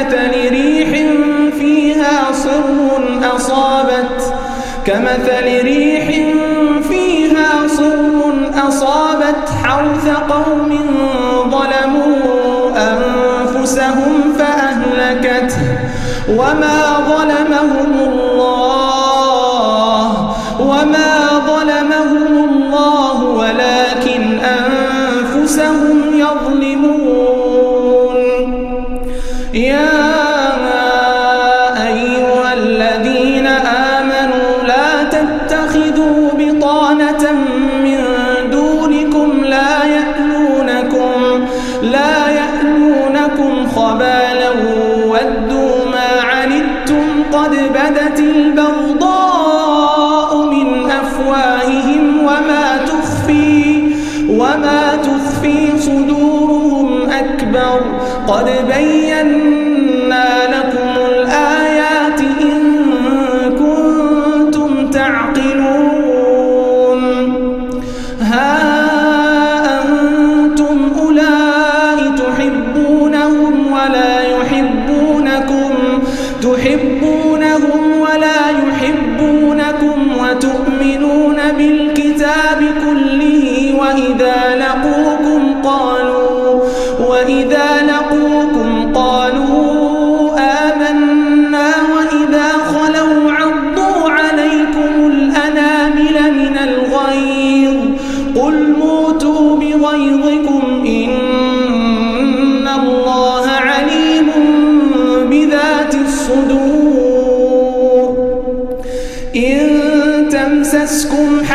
كمثل ريح فيها صر أصابت. كمثل ريح فيها صر أصابت حرث قوم ظلموا أنفسهم فأهلكته وما ظلمهم الله وما ظلمهم الله ولكن أنفسهم يظلمون. وما تخفي صدورهم أكبر. قد بينا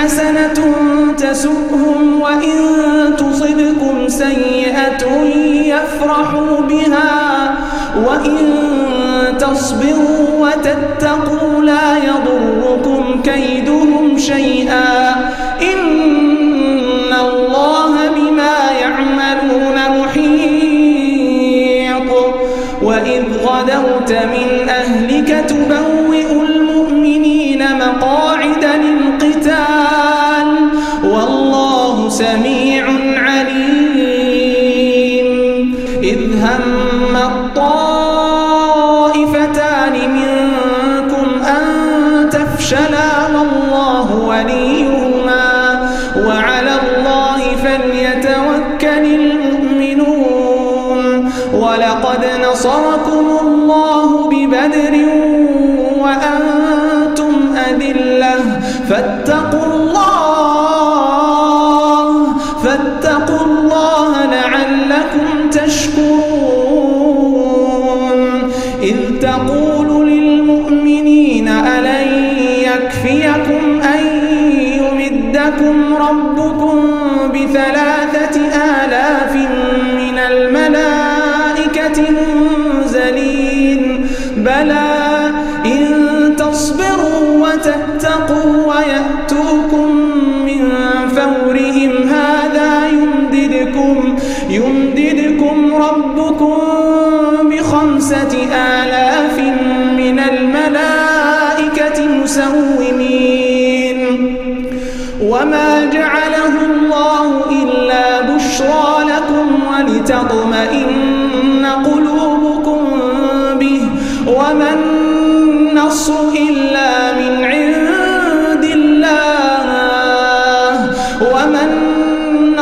حسنة تسؤهم وإن تصبكم سيئة يفرحوا بها وإن تصبروا وتتقوا لا يضركم كيدهم شيئا يأتكم ربكم بثلاث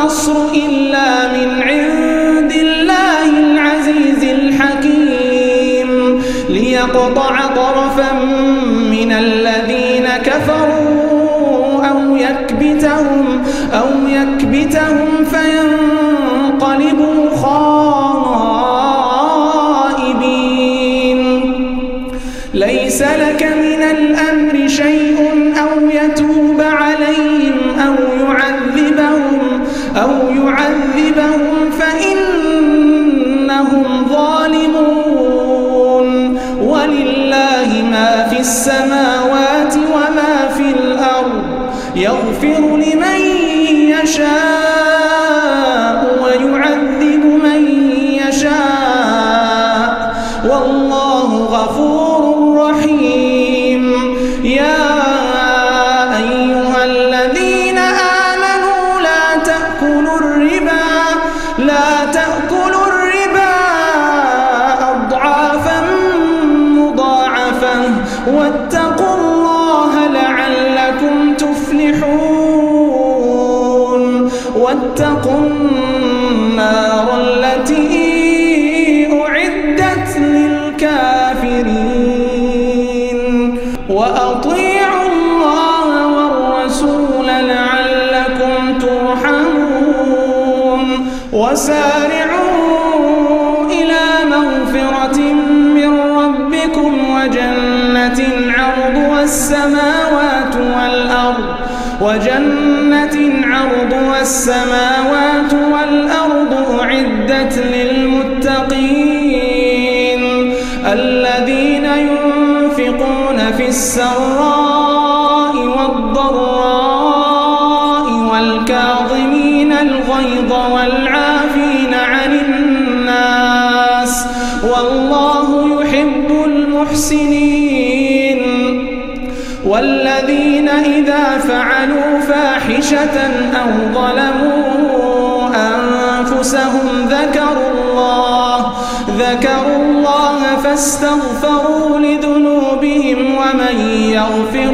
النصر إلا من عند الله العزيز الحكيم. ليقطع طرفا من الذين كفروا أو يكبتهم, أو يكبتهم فينفروا أو يعذبهم فإنهم ظالمون. ولله ما في السماوات وما في الأرض. يغفر لمن يشاء ويعذب من يشاء. والله غفور رحيم. وسارعوا إلى مغفرة من ربكم وجنة عرضها السماوات والأرض وجنة عرضها السماوات والأرض أعدت للمتقين الذين ينفقون في السراء المحسنين. والذين إذا فعلوا فاحشة أو ظلموا أنفسهم ذكروا الله ذكروا الله فاستغفروا لذنوبهم ومن يغفر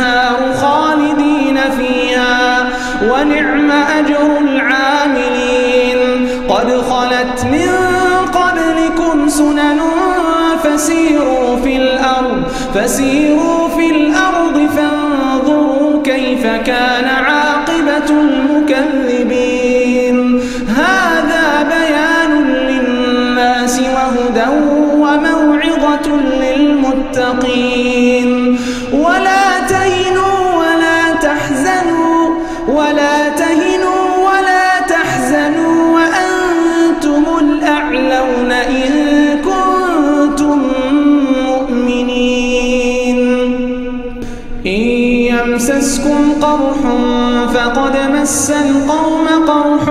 ونعم أجر العاملين. قد خلت من قبلكم سنن فسيروا في الأرض فسيروا في الأرض فانظروا كيف كان عاقبة المكذبين. هذا بيان للناس وهدى وموعظة للمتقين. ولا مس القوم قرح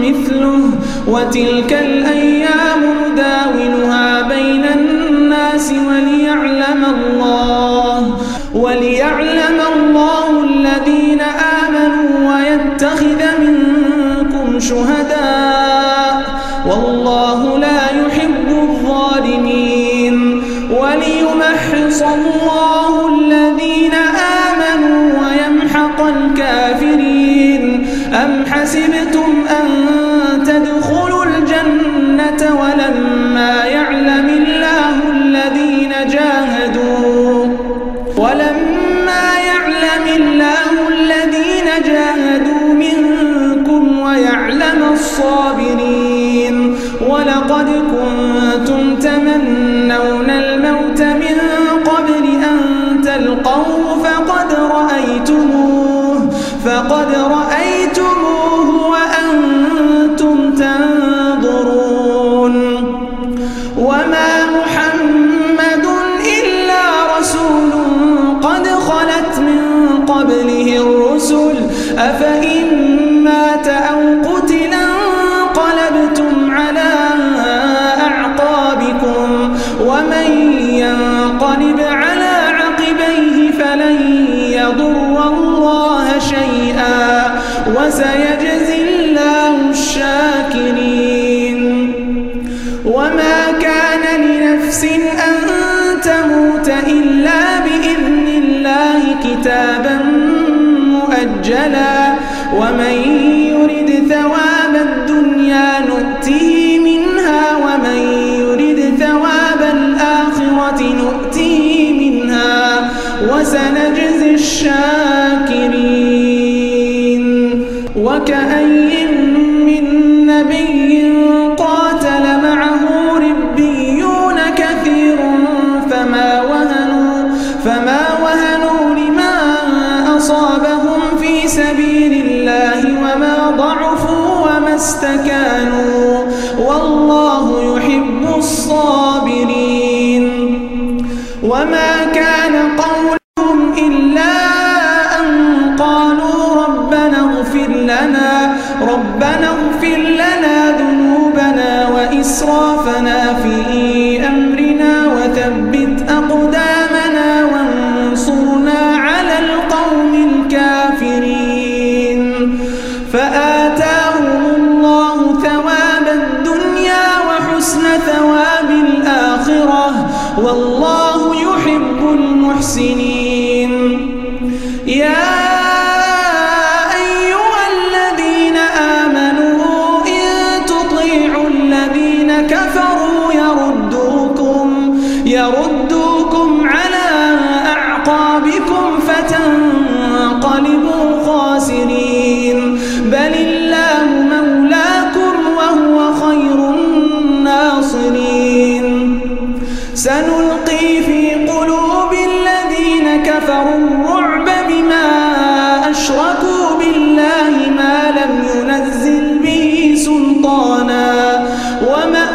مثله وتلك الأيام نداولها بين الناس وليعلم الله وليعلم الله الذين آمنوا ويتخذ منكم شهداء أم حسبتم أن تدخلوا الجنة ولما يعلم الله الذين جاهدوا؟ ولما يعلم الله الذين جاهدوا منكم ويعلم الصابرين؟ ولقد كنتم تمنون الموت من قبل أن تلقوه فقد رأيتموه فقد رأيتموه ومن يرد ثواب الدنيا نؤتيه منها ومن يرد ثواب الآخرة نؤتيه منها وسنجزي الشاكرين وكأي من نبي قاتل معه ربيون كثير فما وهنوا فما وهنوا لما أصابهم سلطانا وما